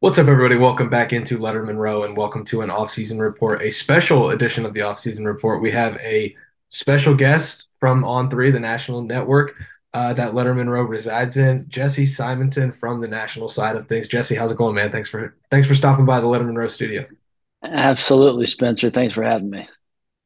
What's up, everybody? Welcome back into Lettermen Row and welcome to an off-season report, a special edition of the off-season report. We have a special guest from On3, the national network uh, that Lettermen Row resides in, Jesse Simonton from the national side of things. Jesse, how's it going, man? Thanks for thanks for stopping by the Lettermen Row studio. Absolutely, Spencer. Thanks for having me.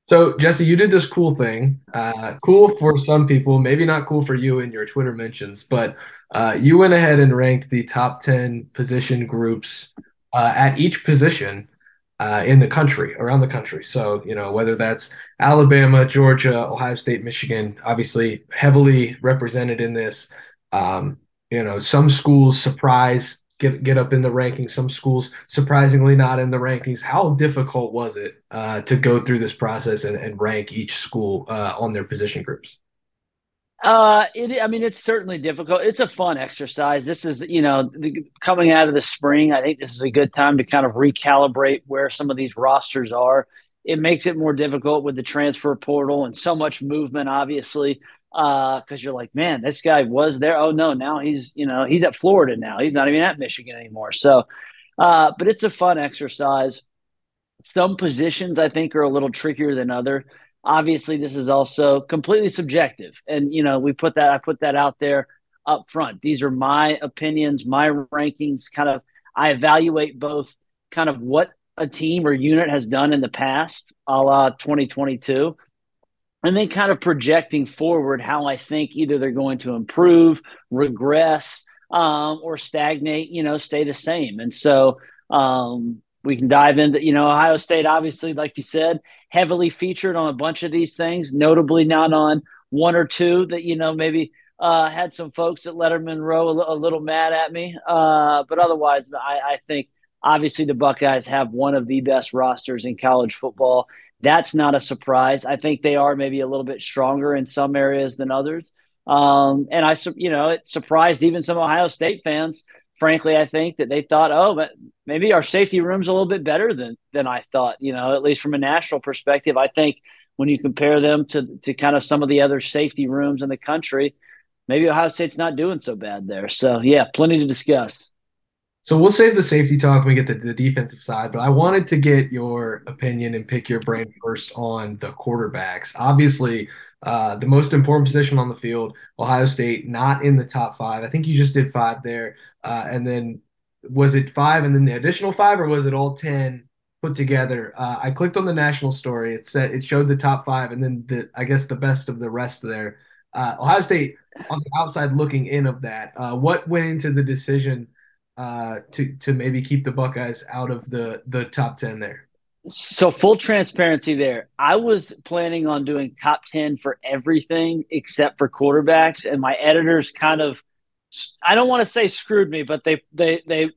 So, Jesse, you did this cool thing. Uh, cool for some people, maybe not cool for you in your Twitter mentions, but uh, you went ahead and ranked the top 10 position groups uh, at each position uh, in the country, around the country. So, you know, whether that's Alabama, Georgia, Ohio State, Michigan, obviously heavily represented in this. Um, you know, some schools surprise get get up in the rankings. Some schools surprisingly not in the rankings. How difficult was it uh, to go through this process and, and rank each school uh, on their position groups? Uh, it, I mean, it's certainly difficult. It's a fun exercise. This is, you know, the, coming out of the spring, I think this is a good time to kind of recalibrate where some of these rosters are. It makes it more difficult with the transfer portal and so much movement, obviously because uh, you're like, man, this guy was there. Oh no, now he's you know he's at Florida now. He's not even at Michigan anymore. So, uh, but it's a fun exercise. Some positions I think are a little trickier than other. Obviously, this is also completely subjective, and you know we put that I put that out there up front. These are my opinions, my rankings. Kind of, I evaluate both kind of what a team or unit has done in the past, a la 2022 and then kind of projecting forward how I think either they're going to improve, regress, um, or stagnate, you know, stay the same. And so um, we can dive into, you know, Ohio State, obviously, like you said, heavily featured on a bunch of these things, notably not on one or two that, you know, maybe uh, had some folks at Lettermen Row a, a little mad at me. Uh, but otherwise, I, I think obviously the Buckeyes have one of the best rosters in college football that's not a surprise. I think they are maybe a little bit stronger in some areas than others. Um, and I, you know, it surprised even some Ohio State fans. Frankly, I think that they thought, oh, maybe our safety room's a little bit better than than I thought. You know, at least from a national perspective, I think when you compare them to to kind of some of the other safety rooms in the country, maybe Ohio State's not doing so bad there. So yeah, plenty to discuss. So we'll save the safety talk when we get to the defensive side, but I wanted to get your opinion and pick your brain first on the quarterbacks. Obviously, uh, the most important position on the field, Ohio State, not in the top five. I think you just did five there. Uh, and then was it five and then the additional five, or was it all 10 put together? Uh, I clicked on the national story. It said it showed the top five and then the, I guess, the best of the rest there. Uh, Ohio State on the outside looking in of that. Uh, what went into the decision? Uh, to to maybe keep the Buckeyes out of the the top ten there? So full transparency there. I was planning on doing top 10 for everything except for quarterbacks and my editors kind of I don't want to say screwed me, but they they they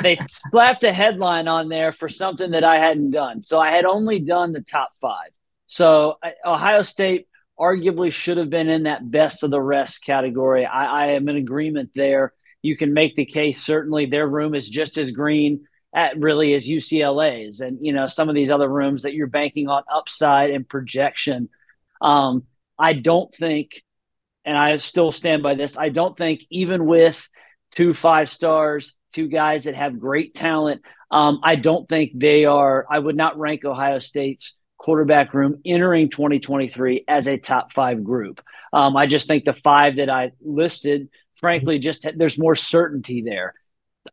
they slapped a headline on there for something that I hadn't done. So I had only done the top 5. So Ohio State arguably should have been in that best of the rest category. I, I am in agreement there you can make the case certainly their room is just as green at really as UCLA's and you know some of these other rooms that you're banking on upside and projection. Um, I don't think, and I still stand by this. I don't think even with two five stars, two guys that have great talent, um, I don't think they are. I would not rank Ohio State's quarterback room entering 2023 as a top five group. Um, I just think the five that I listed frankly, just there's more certainty there.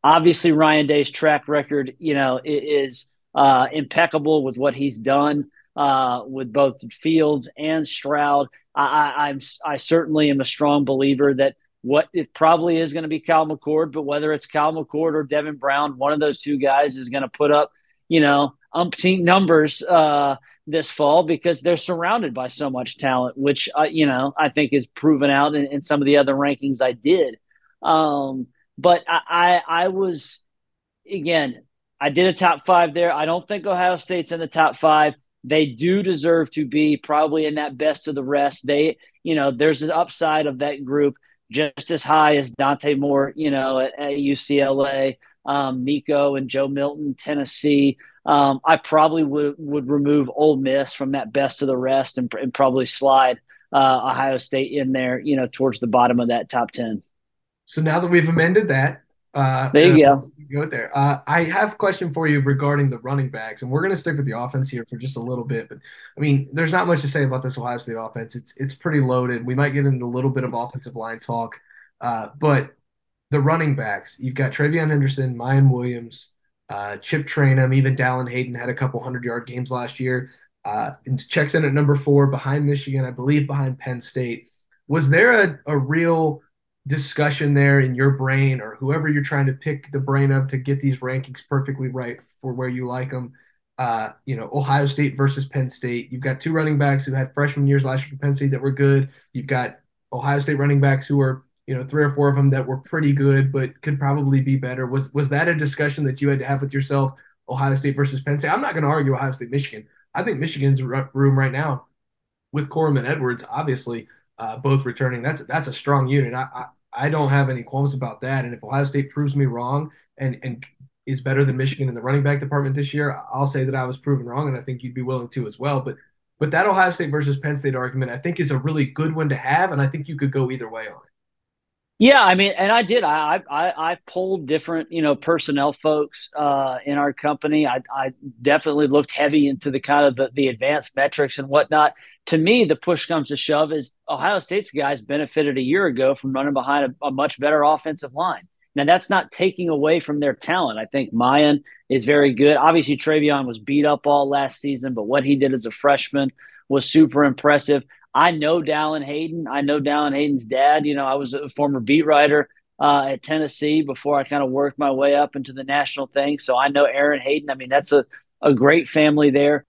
Obviously, Ryan Day's track record, you know, is uh, impeccable with what he's done uh, with both Fields and Stroud. I, I'm I certainly am a strong believer that what it probably is going to be Kyle McCord, but whether it's Kyle McCord or Devin Brown, one of those two guys is going to put up, you know, umpteen numbers uh, this fall because they're surrounded by so much talent, which uh, you know I think is proven out in, in, some of the other rankings I did. Um, but I, I, I was again, I did a top five there. I don't think Ohio State's in the top five. They do deserve to be probably in that best of the rest. They, you know, there's an upside of that group just as high as Dante Moore, you know, at, at UCLA, um, Nico and Joe Milton, Tennessee. Um, I probably would would remove Ole Miss from that best of the rest and, and probably slide uh, Ohio State in there, you know, towards the bottom of that top ten. So now that we've amended that, Uh, there you go. Go there. Uh, I have a question for you regarding the running backs, and we're going to stick with the offense here for just a little bit. But I mean, there's not much to say about this Ohio State offense. It's it's pretty loaded. We might get into a little bit of offensive line talk, uh, but the running backs, you've got TreVeyon Henderson, Miyan Williams, uh, Chip Trayanum, even Dallan Hayden had a couple hundred yard games last year. Uh, checks in at number four behind Michigan, I believe behind Penn State. Was there a, a real discussion there in your brain or whoever you're trying to pick the brain of to get these rankings perfectly right for where you like them? Uh, you know, Ohio State versus Penn State. You've got two running backs who had freshman years last year for Penn State that were good. You've got Ohio State running backs who are you know, three or four of them that were pretty good, but could probably be better. Was was that a discussion that you had to have with yourself? Ohio State versus Penn State. I'm not going to argue Ohio State, Michigan. I think Michigan's room right now with Corum and Edwards, obviously, uh, both returning. That's that's a strong unit. I, I, I don't have any qualms about that. And if Ohio State proves me wrong and and is better than Michigan in the running back department this year, I'll say that I was proven wrong, and I think you'd be willing to as well. But but that Ohio State versus Penn State argument, I think, is a really good one to have, and I think you could go either way on it. Yeah, I mean, and I did. I I I pulled different, you know, personnel folks uh, in our company. I I definitely looked heavy into the kind of the, the advanced metrics and whatnot. To me, the push comes to shove is Ohio State's guys benefited a year ago from running behind a, a much better offensive line. Now that's not taking away from their talent. I think Miyan is very good. Obviously, TreVeyon was beat up all last season, but what he did as a freshman was super impressive. I know Dallan Hayden. I know Dallan Hayden's dad. You know, I was a former beat writer uh, at Tennessee before I kind of worked my way up into the national thing. So I know Aaron Hayden. I mean, that's a, a great family there.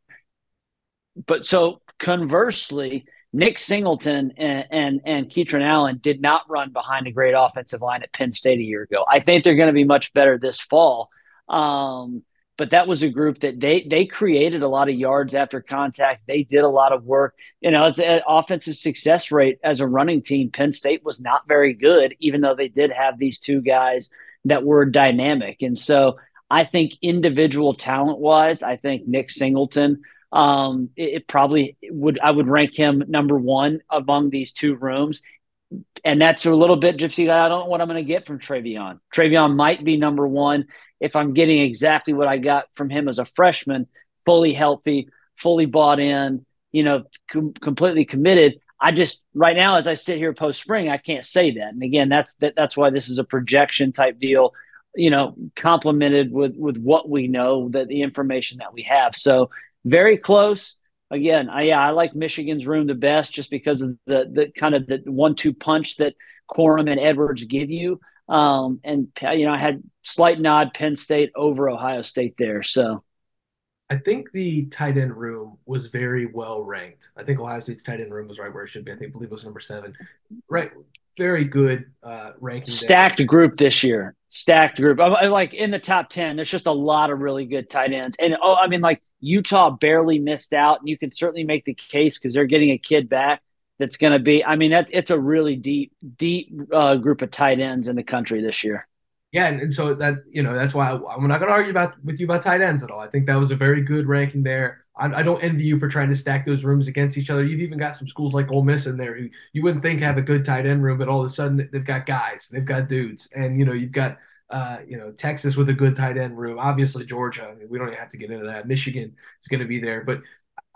But so conversely, Nick Singleton and and, and Kaytron Allen did not run behind a great offensive line at Penn State a year ago. I think they're going to be much better this fall. Um, but that was a group that they they created a lot of yards after contact. They did a lot of work. You know, as an offensive success rate as a running team, Penn State was not very good, even though they did have these two guys that were dynamic. And so I think individual talent wise, I think Nick Singleton um, it, it, probably would I would rank him number one among these two rooms. And that's a little bit gypsy. I don't know what I'm going to get from TreVeyon. TreVeyon might be number one if I'm getting exactly what I got from him as a freshman, fully healthy, fully bought in, you know, com- completely committed. I just right now, as I sit here post spring, I can't say that. And again, that's that, that's why this is a projection type deal, you know, complemented with with what we know, that the information that we have. So very close. Again, I, yeah, I like Michigan's room the best just because of the the kind of the one two punch that Corum and Edwards give you. Um, and you know, I had slight nod Penn State over Ohio State there. So I think the tight end room was very well ranked. I think Ohio State's tight end room was right where it should be. I think I believe it was number seven. Right, very good uh, ranking. Stacked there. group this year. Stacked group. I, like in the top ten. There's just a lot of really good tight ends. And oh, I mean, like Utah barely missed out, and you can certainly make the case because they're getting a kid back that's going to be. I mean, that's it's a really deep, deep uh, group of tight ends in the country this year. Yeah, and, and so that you know that's why I, am not going to argue about with you about tight ends at all. I think that was a very good ranking there. I, I, don't envy you for trying to stack those rooms against each other. You've even got some schools like Ole Miss in there who you wouldn't think have a good tight end room, but all of a sudden they've got guys, they've got dudes, and you know you've got uh, you know Texas with a good tight end room. Obviously Georgia. I mean, we don't even have to get into that. Michigan is going to be there, but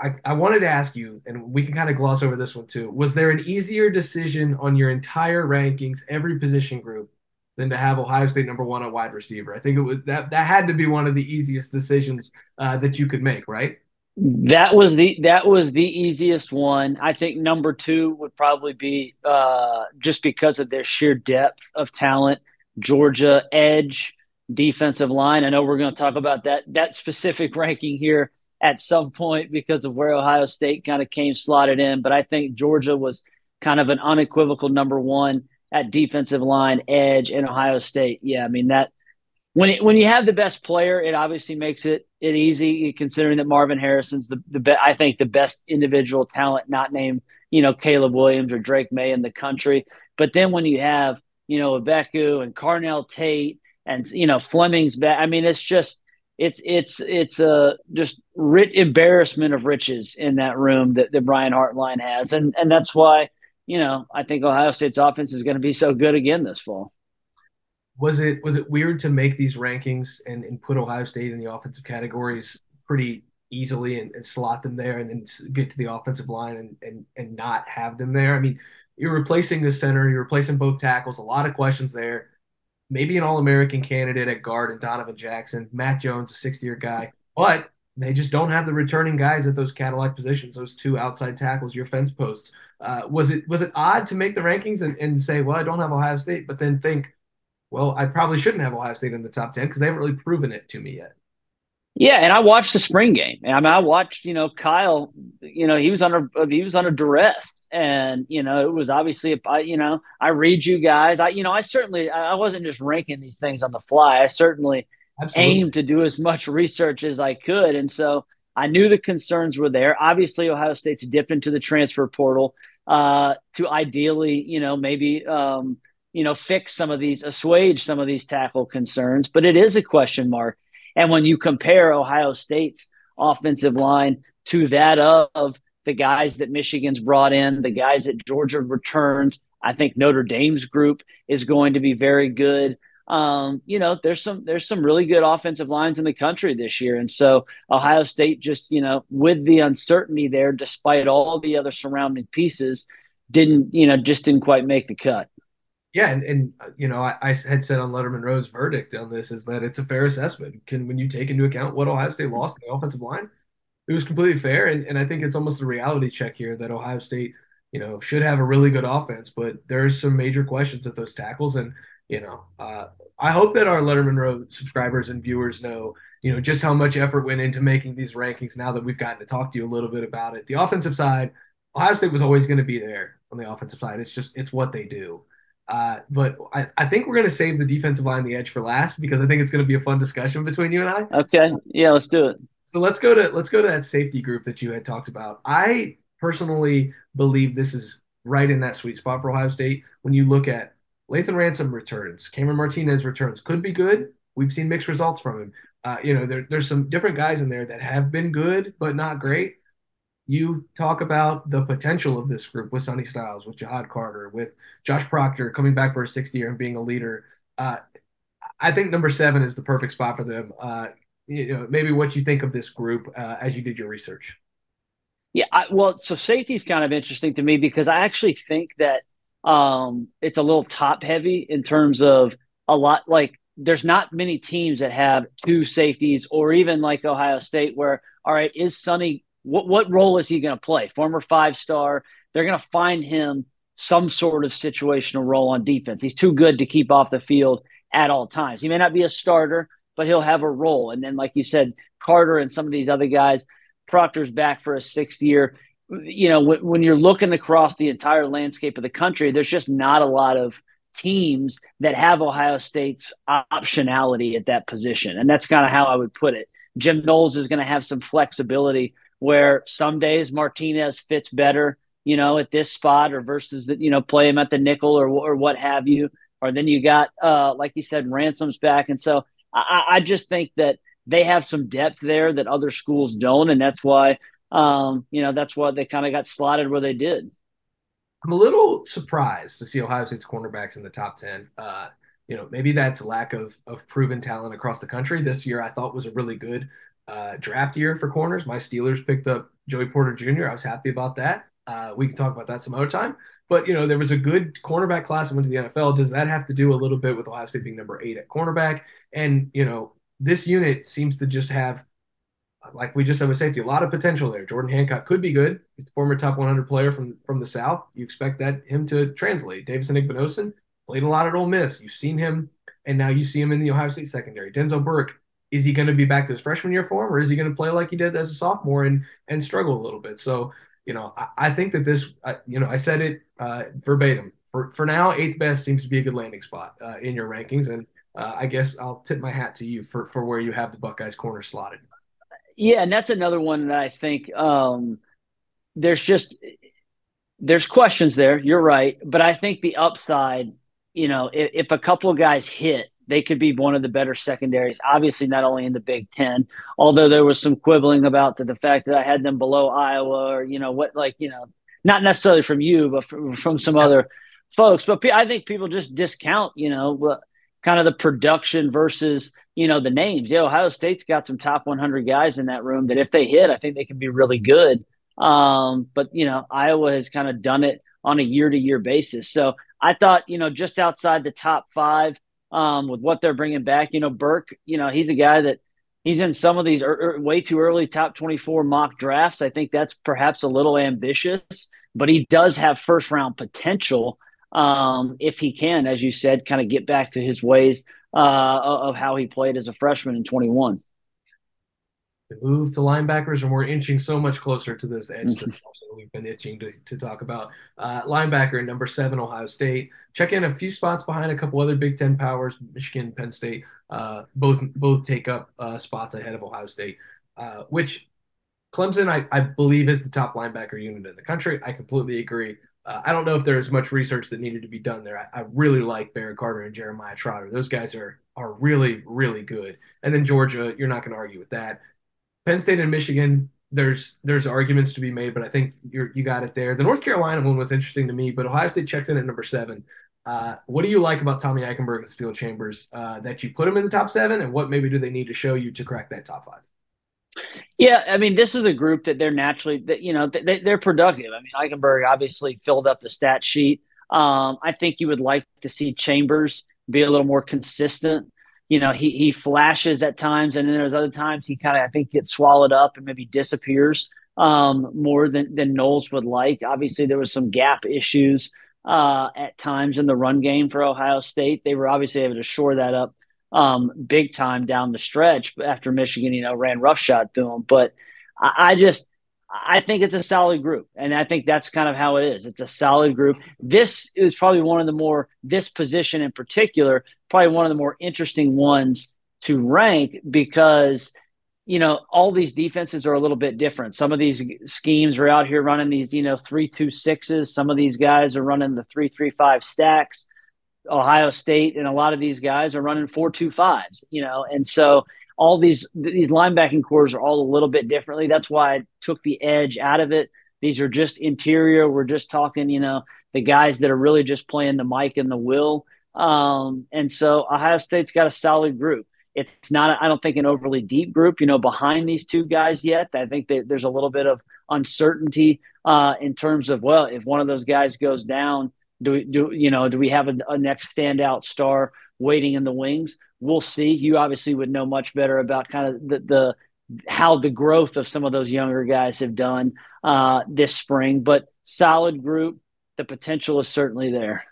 I, I wanted to ask you, and we can kind of gloss over this one too. Was there an easier decision on your entire rankings, every position group, than to have Ohio State number one at wide receiver? I think it was that that had to be one of the easiest decisions uh, that you could make, right? That was the that was the easiest one. I think number two would probably be uh, just because of their sheer depth of talent. Georgia edge defensive line. I know we're going to talk about that that specific ranking here at some point because of where Ohio State kind of came slotted in. But I think Georgia was kind of an unequivocal number one at defensive line, edge, in Ohio State. Yeah, I mean that when it, when you have the best player, it obviously makes it it easy. Considering that Marvin Harrison's the the be, I think the best individual talent, not named you know Caleb Williams or Drake Maye in the country. But then when you have you know Ebiketie and Carnell Tate and you know Fleming's back, I mean it's just it's it's it's a just rich embarrassment of riches in that room that, that Brian Hartline has, and and that's why you know I think Ohio State's offense is going to be so good again this fall. Was it was it weird to make these rankings and, and put Ohio State in the offensive categories pretty easily and, and slot them there, and then get to the offensive line and, and and not have them there? I mean, you're replacing the center, you're replacing both tackles. A lot of questions there. Maybe an All American candidate at guard and Donovan Jackson, Matt Jones, a 60 year guy, but they just don't have the returning guys at those Cadillac positions, those two outside tackles, your fence posts. Uh, was it was it odd to make the rankings and, and say, well, I don't have Ohio State, but then think, well, I probably shouldn't have Ohio State in the top ten because they haven't really proven it to me yet. Yeah, and I watched the spring game. I mean, I watched, you know, Kyle. You know, he was under he was under duress, and you know, it was obviously, I, you know, I read you guys. I, you know, I certainly, I wasn't just ranking these things on the fly. I certainly Absolutely. aimed to do as much research as I could. And so I knew the concerns were there. Obviously, Ohio State's dipped into the transfer portal uh, to ideally, you know, maybe, um, you know, fix some of these, assuage some of these tackle concerns. But it is a question mark. And when you compare Ohio State's offensive line to that of the guys that Michigan's brought in, the guys that Georgia returned, I think Notre Dame's group is going to be very good um, you know, there's some there's some really good offensive lines in the country this year, and so Ohio State just you know with the uncertainty there, despite all the other surrounding pieces, didn't you know just didn't quite make the cut. Yeah, and, and you know, I, I, had said on Lettermen Row's verdict on this is that it's a fair assessment. Can when you take into account what Ohio State lost in the offensive line, it was completely fair, and and I think it's almost a reality check here that Ohio State, you know, should have a really good offense, but there's some major questions at those tackles, and you know, uh, I hope that our Letterman Row subscribers and viewers know, you know, just how much effort went into making these rankings. Now that we've gotten to talk to you a little bit about it, the offensive side, Ohio State was always going to be there on the offensive side. It's just it's what they do. Uh, but I, I think we're going to save the defensive line, the edge for last because I think it's going to be a fun discussion between you and I. Okay, yeah, let's do it. So let's go to let's go to that safety group that you had talked about. I personally believe this is right in that sweet spot for Ohio State when you look at Lathan Ransom returns. Cameron Martinez returns. Could be good. We've seen mixed results from him. Uh, you know, there, there's some different guys in there that have been good, but not great. You talk about the potential of this group with Sonny Styles, with Ja'Had Carter, with Josh Proctor coming back for a sixth year and being a leader. Uh, I think number seven is the perfect spot for them. Uh, you know, maybe what you think of this group uh, as you did your research. Yeah, I, well, so safety is kind of interesting to me because I actually think that um, it's a little top heavy in terms of a lot like there's not many teams that have two safeties or even like Ohio State where all right is Sonny what what role is he going to play? Former five star they're going to find him some sort of situational role on defense. He's too good to keep off the field at all times. He may not be a starter but he'll have a role. And then like you said Carter and some of these other guys Proctor's back for a sixth year. You know, when, when you're looking across the entire landscape of the country, there's just not a lot of teams that have Ohio State's optionality at that position. And that's kind of how I would put it. Jim Knowles is going to have some flexibility where some days Martinez fits better, you know, at this spot or versus that, you know, play him at the nickel or, or what have you. Or then you got, uh, like you said, Ransom's back. And so I, I just think that they have some depth there that other schools don't. And that's why um, you know, that's why they kind of got slotted where they did. I'm a little surprised to see Ohio State's cornerbacks in the top 10. Uh, you know, maybe that's lack of, of proven talent across the country. This year, I thought was a really good uh, draft year for corners. My Steelers picked up Joey Porter Jr. I was happy about that. Uh, we can talk about that some other time. But, you know, there was a good cornerback class that went to the NFL. Does that have to do a little bit with Ohio State being number eight at cornerback? And, you know, this unit seems to just have like we just said with safety, a lot of potential there. Jordan Hancock could be good. He's a former top 100 player from from the South. You expect that him to translate. Davison Igbinosun played a lot at Ole Miss. You've seen him, and now you see him in the Ohio State secondary. Denzel Burke, is he going to be back to his freshman year form, or is he going to play like he did as a sophomore and and struggle a little bit? So, you know, I, I think that this, I, you know, I said it uh, verbatim. For for now, eighth best seems to be a good landing spot uh, in your rankings, and uh, I guess I'll tip my hat to you for for where you have the Buckeyes corner slotted. Yeah, and that's another one that I think um, there's just there's questions there. You're right, but I think the upside, you know, if, if a couple of guys hit, they could be one of the better secondaries. Obviously, not only in the Big Ten, although there was some quibbling about the, the fact that I had them below Iowa, or you know what, like you know, not necessarily from you, but from, from some other folks. But I think people just discount, you know, kind of the production versus you know the names. Yeah, Ohio State's got some top 100 guys in that room that if they hit, I think they can be really good. Um, but you know, Iowa has kind of done it on a year to year basis. So I thought, you know, just outside the top five um, with what they're bringing back, you know, Burke, you know, he's a guy that he's in some of these er, er, way too early top 24 mock drafts. I think that's perhaps a little ambitious, but he does have first round potential um, if he can, as you said, kind of get back to his ways uh, of how he played as a freshman in 21 move to linebackers, and we're inching so much closer to this edge we've been itching to, to talk about. Uh, linebacker, number seven, Ohio State. Check in a few spots behind a couple other Big Ten powers, Michigan, Penn State. Uh, both both take up uh, spots ahead of Ohio State, uh, which Clemson, I, I believe, is the top linebacker unit in the country. I completely agree. Uh, I don't know if there's much research that needed to be done there. I, I really like Barrett Carter and Jeremiah Trotter. Those guys are are really really good. And then Georgia, you're not going to argue with that. Penn State and Michigan, there's there's arguments to be made, but I think you you got it there. The North Carolina one was interesting to me, but Ohio State checks in at number seven. Uh, what do you like about Tommy Eichenberg and Steele Chambers uh, that you put them in the top seven, and what maybe do they need to show you to crack that top five? Yeah, I mean, this is a group that they're naturally that you know they, they're productive. I mean, Eichenberg obviously filled up the stat sheet. Um, I think you would like to see Chambers be a little more consistent you know, he he flashes at times, and then there's other times he kind of I think gets swallowed up and maybe disappears um, more than than Knowles would like. Obviously, there was some gap issues uh, at times in the run game for Ohio State. They were obviously able to shore that up um, big time down the stretch after Michigan, you know, ran roughshod through them. But I, I just I think it's a solid group. And I think that's kind of how it is. It's a solid group. This is probably one of the more, this position in particular, probably one of the more interesting ones to rank because, you know, all these defenses are a little bit different. Some of these schemes are out here running these, you know, three, two, sixes. Some of these guys are running the three, three, five stacks. Ohio State and a lot of these guys are running four, two, fives, you know, and so, all these these linebacking cores are all a little bit differently. That's why I took the edge out of it. These are just interior. We're just talking, you know, the guys that are really just playing the mic and the Will. Um, and so Ohio State's got a solid group. It's not, I don't think, an overly deep group, you know, behind these two guys yet. I think that there's a little bit of uncertainty uh, in terms of, well, if one of those guys goes down, do we, do, you know, do we have a, a next standout star waiting in the wings? we'll see. You obviously would know much better about kind of the, the how the growth of some of those younger guys have done uh, this spring, but solid group. The potential is certainly there.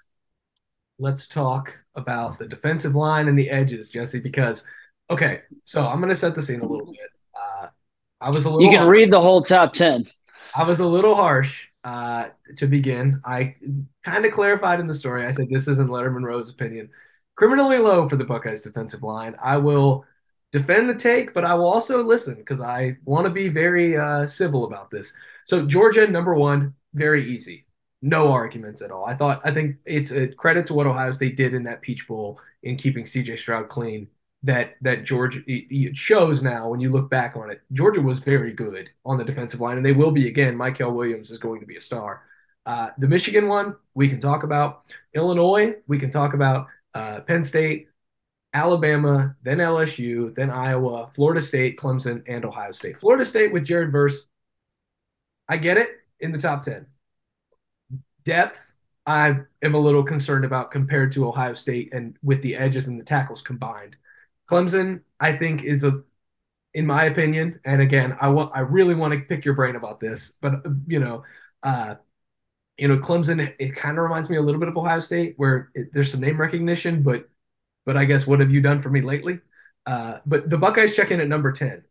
Let's talk about the defensive line and the edges, Jesse, because okay, so I'm going to set the scene a little bit. Uh, I was a little. You can harsh. read the whole top ten. I was a little harsh uh, to begin. I kind of clarified in the story. I said this isn't Lettermen Row's opinion criminally low for the Buckeyes defensive line. I will defend the take, but I will also listen because I want to be very uh, civil about this. So Georgia, number one, very easy. No arguments at all. I thought I think it's a credit to what Ohio State did in that Peach Bowl in keeping CJ Stroud clean. That that Georgia it shows now when you look back on it. Georgia was very good on the defensive line, and they will be again. Mykel Williams is going to be a star. Uh, the Michigan one we can talk about. Illinois we can talk about uh, Penn State, Alabama, then LSU, then Iowa, Florida State, Clemson, and Ohio State. Florida State with Jared Verse, I get it in the top 10. Depth, I am a little concerned about compared to Ohio State and with the edges and the tackles combined. Clemson, I think, is a, in my opinion, and again, I want, I really want to pick your brain about this, but you know, uh, you know, Clemson, it kind of reminds me a little bit of Ohio State, where it, there's some name recognition, but but I guess what have you done for me lately? Uh, but the Buckeyes check in at number ten.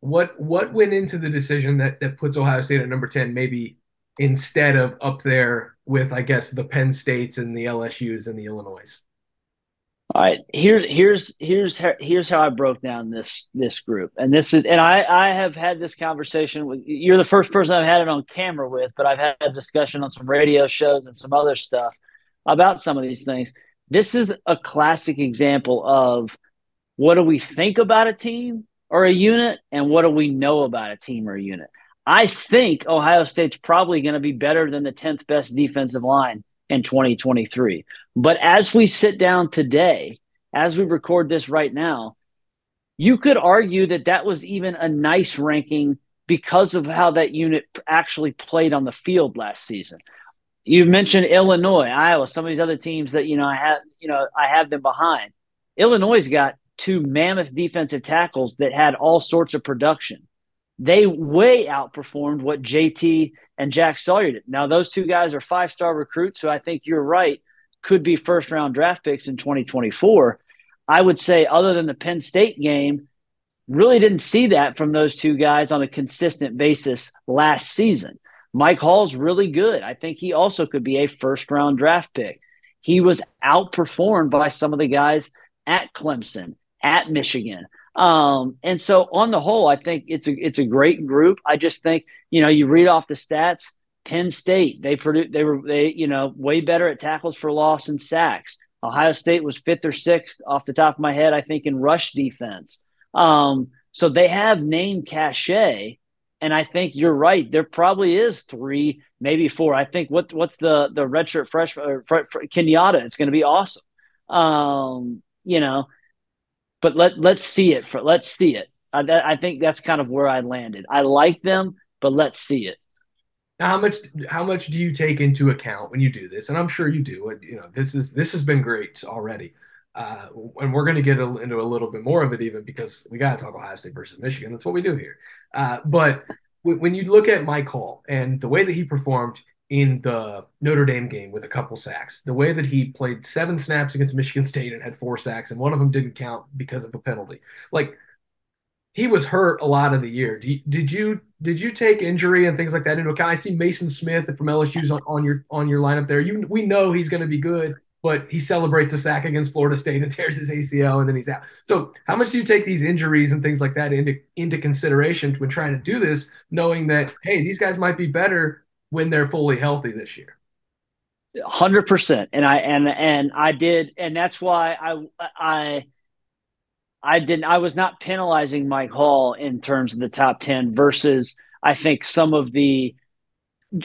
What what went into the decision that that puts Ohio State at number ten, maybe instead of up there with I guess the Penn States and the LSU's and the Illinois? All right, here, here's here's here's how I broke down this this group, and this is, and I I have had this conversation with you're the first person I've had it on camera with, but I've had a discussion on some radio shows and some other stuff about some of these things. This is a classic example of what do we think about a team or a unit, and what do we know about a team or a unit. I think Ohio State's probably going to be better than the tenth best defensive line in 2023. But as we sit down today, as we record this right now, you could argue that that was even a nice ranking because of how that unit actually played on the field last season. You mentioned Illinois, Iowa, some of these other teams that you know I have you know I have them behind. Illinois got two mammoth defensive tackles that had all sorts of production. They way outperformed what JT and Jack Sawyer did. Now those two guys are five star recruits, so I think you're right. Could be first round draft picks in 2024. I would say, other than the Penn State game, really didn't see that from those two guys on a consistent basis last season. Mike Hall's really good. I think he also could be a first round draft pick. He was outperformed by some of the guys at Clemson, at Michigan. Um, and so on the whole, I think it's a it's a great group. I just think, you know, you read off the stats, Penn State, they produced they were they, you know, way better at tackles for loss and sacks. Ohio State was fifth or sixth off the top of my head, I think, in rush defense. Um, so they have name cachet. And I think you're right. There probably is three, maybe four. I think what what's the the redshirt freshman Kenyatta? It's going to be awesome. Um, you know, but let let's see it. For, let's see it. I, I think that's kind of where I landed. I like them, but let's see it. Now, how much how much do you take into account when you do this? And I'm sure you do. You know, this is this has been great already, uh, and we're going to get into a little bit more of it even because we got to talk Ohio State versus Michigan. That's what we do here. Uh, but when you look at Mike Hall and the way that he performed in the Notre Dame game with a couple sacks, the way that he played seven snaps against Michigan State and had four sacks, and one of them didn't count because of a penalty, like he was hurt a lot of the year. You, did you did you take injury and things like that into account? I see Maason Smith from LSU's on, on your on your lineup there. You we know he's going to be good, but he celebrates a sack against Florida State and tears his ACL and then he's out. So how much do you take these injuries and things like that into into consideration when trying to do this, knowing that hey, these guys might be better when they're fully healthy this year? Hundred percent, and I and and I did, and that's why I I I didn't. I was not penalizing Mike Hall in terms of the top ten versus I think some of the.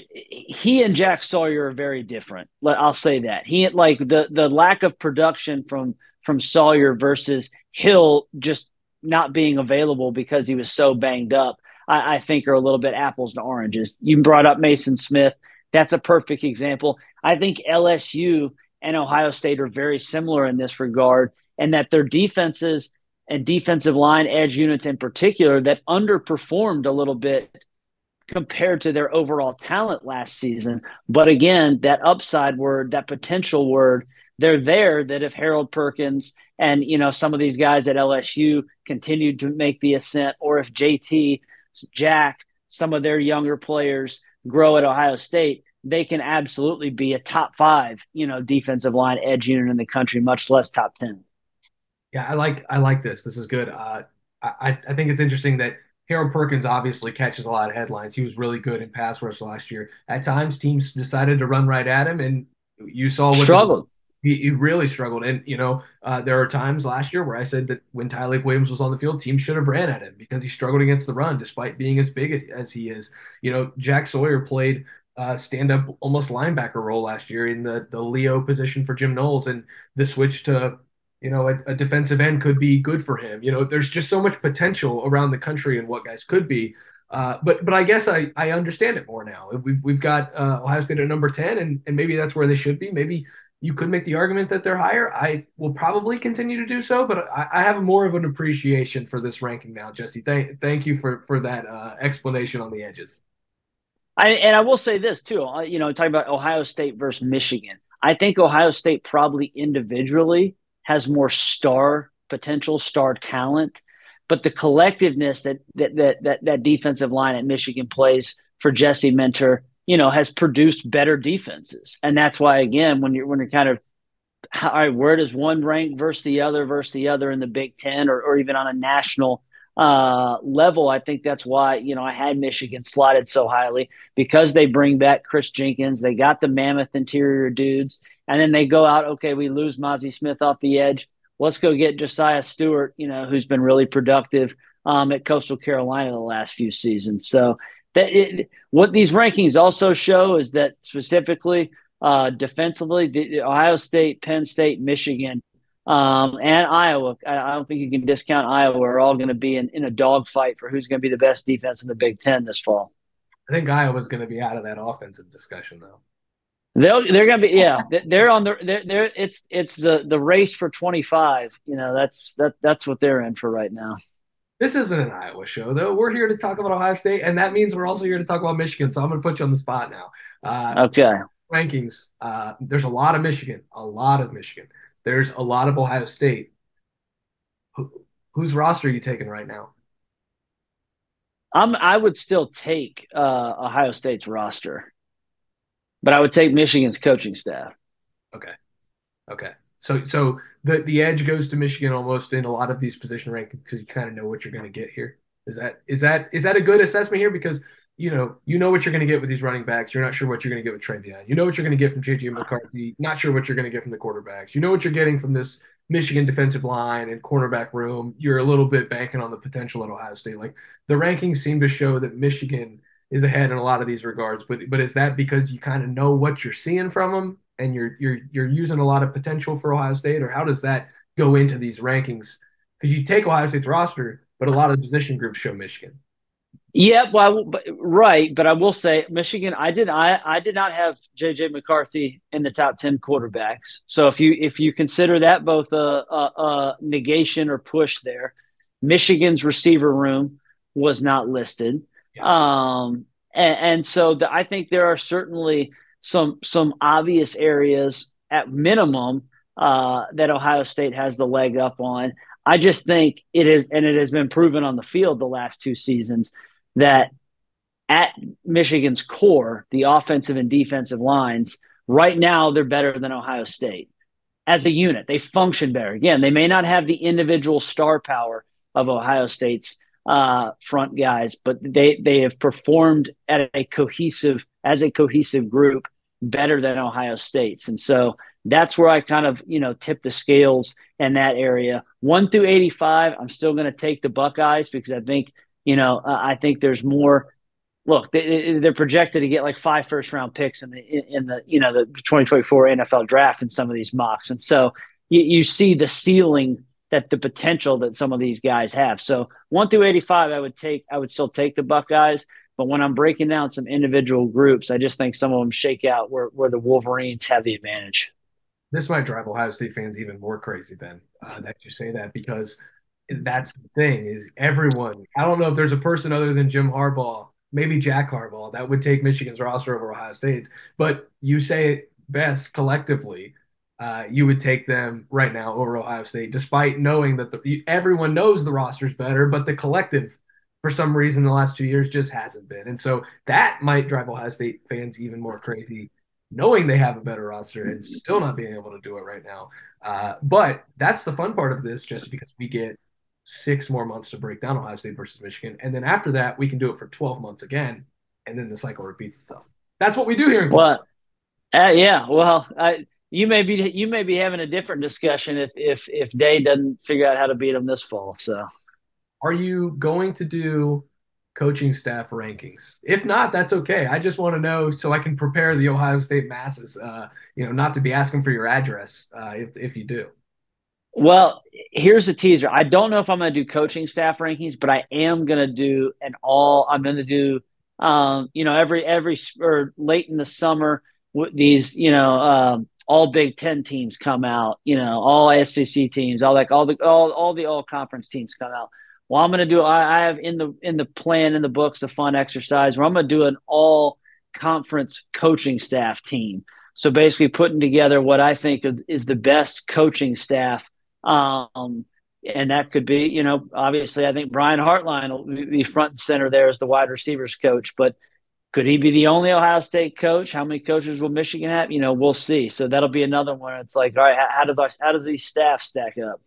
He and Jack Sawyer are very different. I'll say that he like the the lack of production from from Sawyer versus Hill just not being available because he was so banged up. I, I think are a little bit apples to oranges. You brought up Maason Smith. That's a perfect example. I think LSU and Ohio State are very similar in this regard, and that their defenses and defensive line edge units in particular that underperformed a little bit compared to their overall talent last season. But again, that upside word, that potential word, they're there that if Harold Perkins and you know some of these guys at LSU continued to make the ascent, or if JT, Jack, some of their younger players grow at Ohio State, they can absolutely be a top five, you know, defensive line edge unit in the country, much less top ten. Yeah, I like I like this. This is good. Uh, I I think it's interesting that Harold Perkins obviously catches a lot of headlines. He was really good in pass rush last year. At times, teams decided to run right at him, and you saw what struggled. He, he, really struggled, and you know uh, there are times last year where I said that when Tyleik Williams was on the field, teams should have ran at him because he struggled against the run, despite being as big as, as he is. You know, Jack Sawyer played uh, stand up almost linebacker role last year in the the Leo position for Jim Knowles, and the switch to you know, a, a, defensive end could be good for him. You know, there's just so much potential around the country and what guys could be. Uh, but but I guess I, I understand it more now. We've, we've got uh, Ohio State at number 10, and, and maybe that's where they should be. Maybe you could make the argument that they're higher. I will probably continue to do so, but I, I have more of an appreciation for this ranking now, Jesse. Thank, thank you for, for that uh, explanation on the edges. I, and I will say this too, uh, you know, talking about Ohio State versus Michigan. I think Ohio State probably individually has more star potential, star talent, but the collectiveness that that that that, that defensive line at Michigan plays for Jesse Minter, you know, has produced better defenses, and that's why again, when you're when you're kind of all right, where does one rank versus the other versus the other in the Big Ten or, or even on a national uh, level. I think that's why, you know, I had Michigan slotted so highly because they bring back Kris Jenkins. They got the mammoth interior dudes. And then they go out, okay, we lose Mazi Smith off the edge. Let's go get Josaiah Stewart, you know, who's been really productive um, at Coastal Carolina the last few seasons. So that it, what these rankings also show is that specifically uh, defensively, the, Ohio State, Penn State, Michigan, um, and Iowa. I, I, don't think you can discount Iowa. Are all going to be in, in a dogfight for who's going to be the best defense in the Big Ten this fall. I think Iowa's going to be out of that offensive discussion though. They're they're gonna be yeah they're on the they're, they're it's it's the the race for 25 you know that's that that's what they're in for right now this isn't an Iowa show though we're here to talk about Ohio State and that means we're also here to talk about Michigan so I'm gonna put you on the spot now uh, okay rankings uh, there's a lot of Michigan a lot of Michigan there's a lot of Ohio State Who, whose roster are you taking right now I'm I would still take uh, Ohio State's roster but I would take Michigan's coaching staff. Okay. Okay. So so the the edge goes to Michigan almost in a lot of these position rankings because you kind of know what you're going to get here. Is that is that is that a good assessment here? Because you know you know what you're going to get with these running backs. You're not sure what you're going to get with TreVeyon. You know what you're going to get from JJ McCarthy. Not sure what you're going to get from the quarterbacks. You know what you're getting from this Michigan defensive line and cornerback room. You're a little bit banking on the potential at Ohio State. Like the rankings seem to show that Michigan is ahead in a lot of these regards. But but is that because you kind of know what you're seeing from them and you're you're you're using a lot of potential for Ohio State, or how does that go into these rankings? Because you take Ohio State's roster, but a lot of position groups show Michigan. Yeah, well, but, right, but I will say Michigan. I did I I did not have JJ McCarthy in the top ten quarterbacks. So if you if you consider that both a, a, a negation or push there, Michigan's receiver room was not listed. Yeah. Um, and, and so the, I think there are certainly some some obvious areas at minimum uh, that Ohio State has the leg up on. I just think it is, and it has been proven on the field the last two seasons that at Michigan's core, the offensive and defensive lines, right now they're better than Ohio State as a unit. They function better. Again, they may not have the individual star power of Ohio State's uh, front guys, but they they have performed at a cohesive as a cohesive group better than Ohio State's, and so that's where I kind of you know tip the scales in that area. One through eighty five, I'm still going to take the Buckeyes because I think you know uh, I think there's more. Look, they, they're projected to get like five first round picks in the in the you know the 2024 NFL draft in some of these mocks, and so you, you see the ceiling that the potential that some of these guys have. So one through 85, I would take, I would still take the Buckeyes. But when I'm breaking down some individual groups, I just think some of them shake out where, where the Wolverines have the advantage. This might drive Ohio State fans even more crazy, Ben, uh, that you say that because that's the thing is everyone. I don't know if there's a person other than Jim Harbaugh, maybe Jack Harbaugh, that would take Michigan's roster over Ohio State's. But you say it best collectively uh, you would take them right now over Ohio State, despite knowing that the, everyone knows the roster's better, but the collective, for some reason, the last two years just hasn't been. And so that might drive Ohio State fans even more crazy, knowing they have a better roster and still not being able to do it right now. Uh, but that's the fun part of this, just because we get six more months to break down Ohio State versus Michigan, and then after that, we can do it for 12 months again, and then the cycle repeats itself. That's what we do here. In well, uh, yeah. Well, I you may be you may be having a different discussion if if if Day doesn't figure out how to beat them this fall. So, are you going to do coaching staff rankings? If not, that's okay. I just want to know so I can prepare the Ohio State masses. Uh, you know, not to be asking for your address uh, if if you do. Well, here's a teaser. I don't know if I'm going to do coaching staff rankings, but I am going to do an all. I'm going to do, um, you know, every every or late in the summer these, you know, um, all Big Ten teams come out, you know, all SEC teams, all like all the all all the all conference teams come out. Well, I'm going to do. I, I have in the in the plan in the books a fun exercise where I'm going to do an all conference coaching staff team. So basically, putting together what I think is the best coaching staff. Um, and that could be, you know, obviously, I think Brian Hartline will be front and center there as the wide receivers coach, but could he be the only Ohio State coach? How many coaches will Michigan have? You know, we'll see. So that'll be another one. It's like, all right, how, do how does these staff stack up?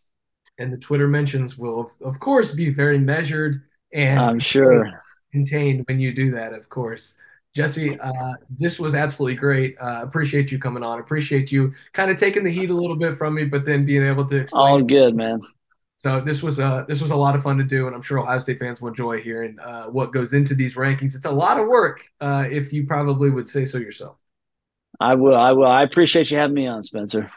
And the Twitter mentions will, of course, be very measured and I'm sure contained when you do that. Of course, Jesse, uh, this was absolutely great. Uh, appreciate you coming on. Appreciate you kind of taking the heat a little bit from me, but then being able to explain. All good, man. So this was a this was a lot of fun to do, and I'm sure Ohio State fans will enjoy hearing uh, what goes into these rankings. It's a lot of work, uh, if you probably would say so yourself. I will. I will. I appreciate you having me on, Spencer.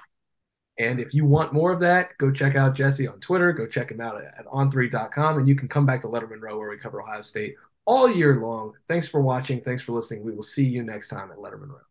And if you want more of that, go check out Jesse on Twitter. Go check him out at on3.com. And you can come back to Lettermen Row where we cover Ohio State all year long. Thanks for watching. Thanks for listening. We will see you next time at Lettermen Row.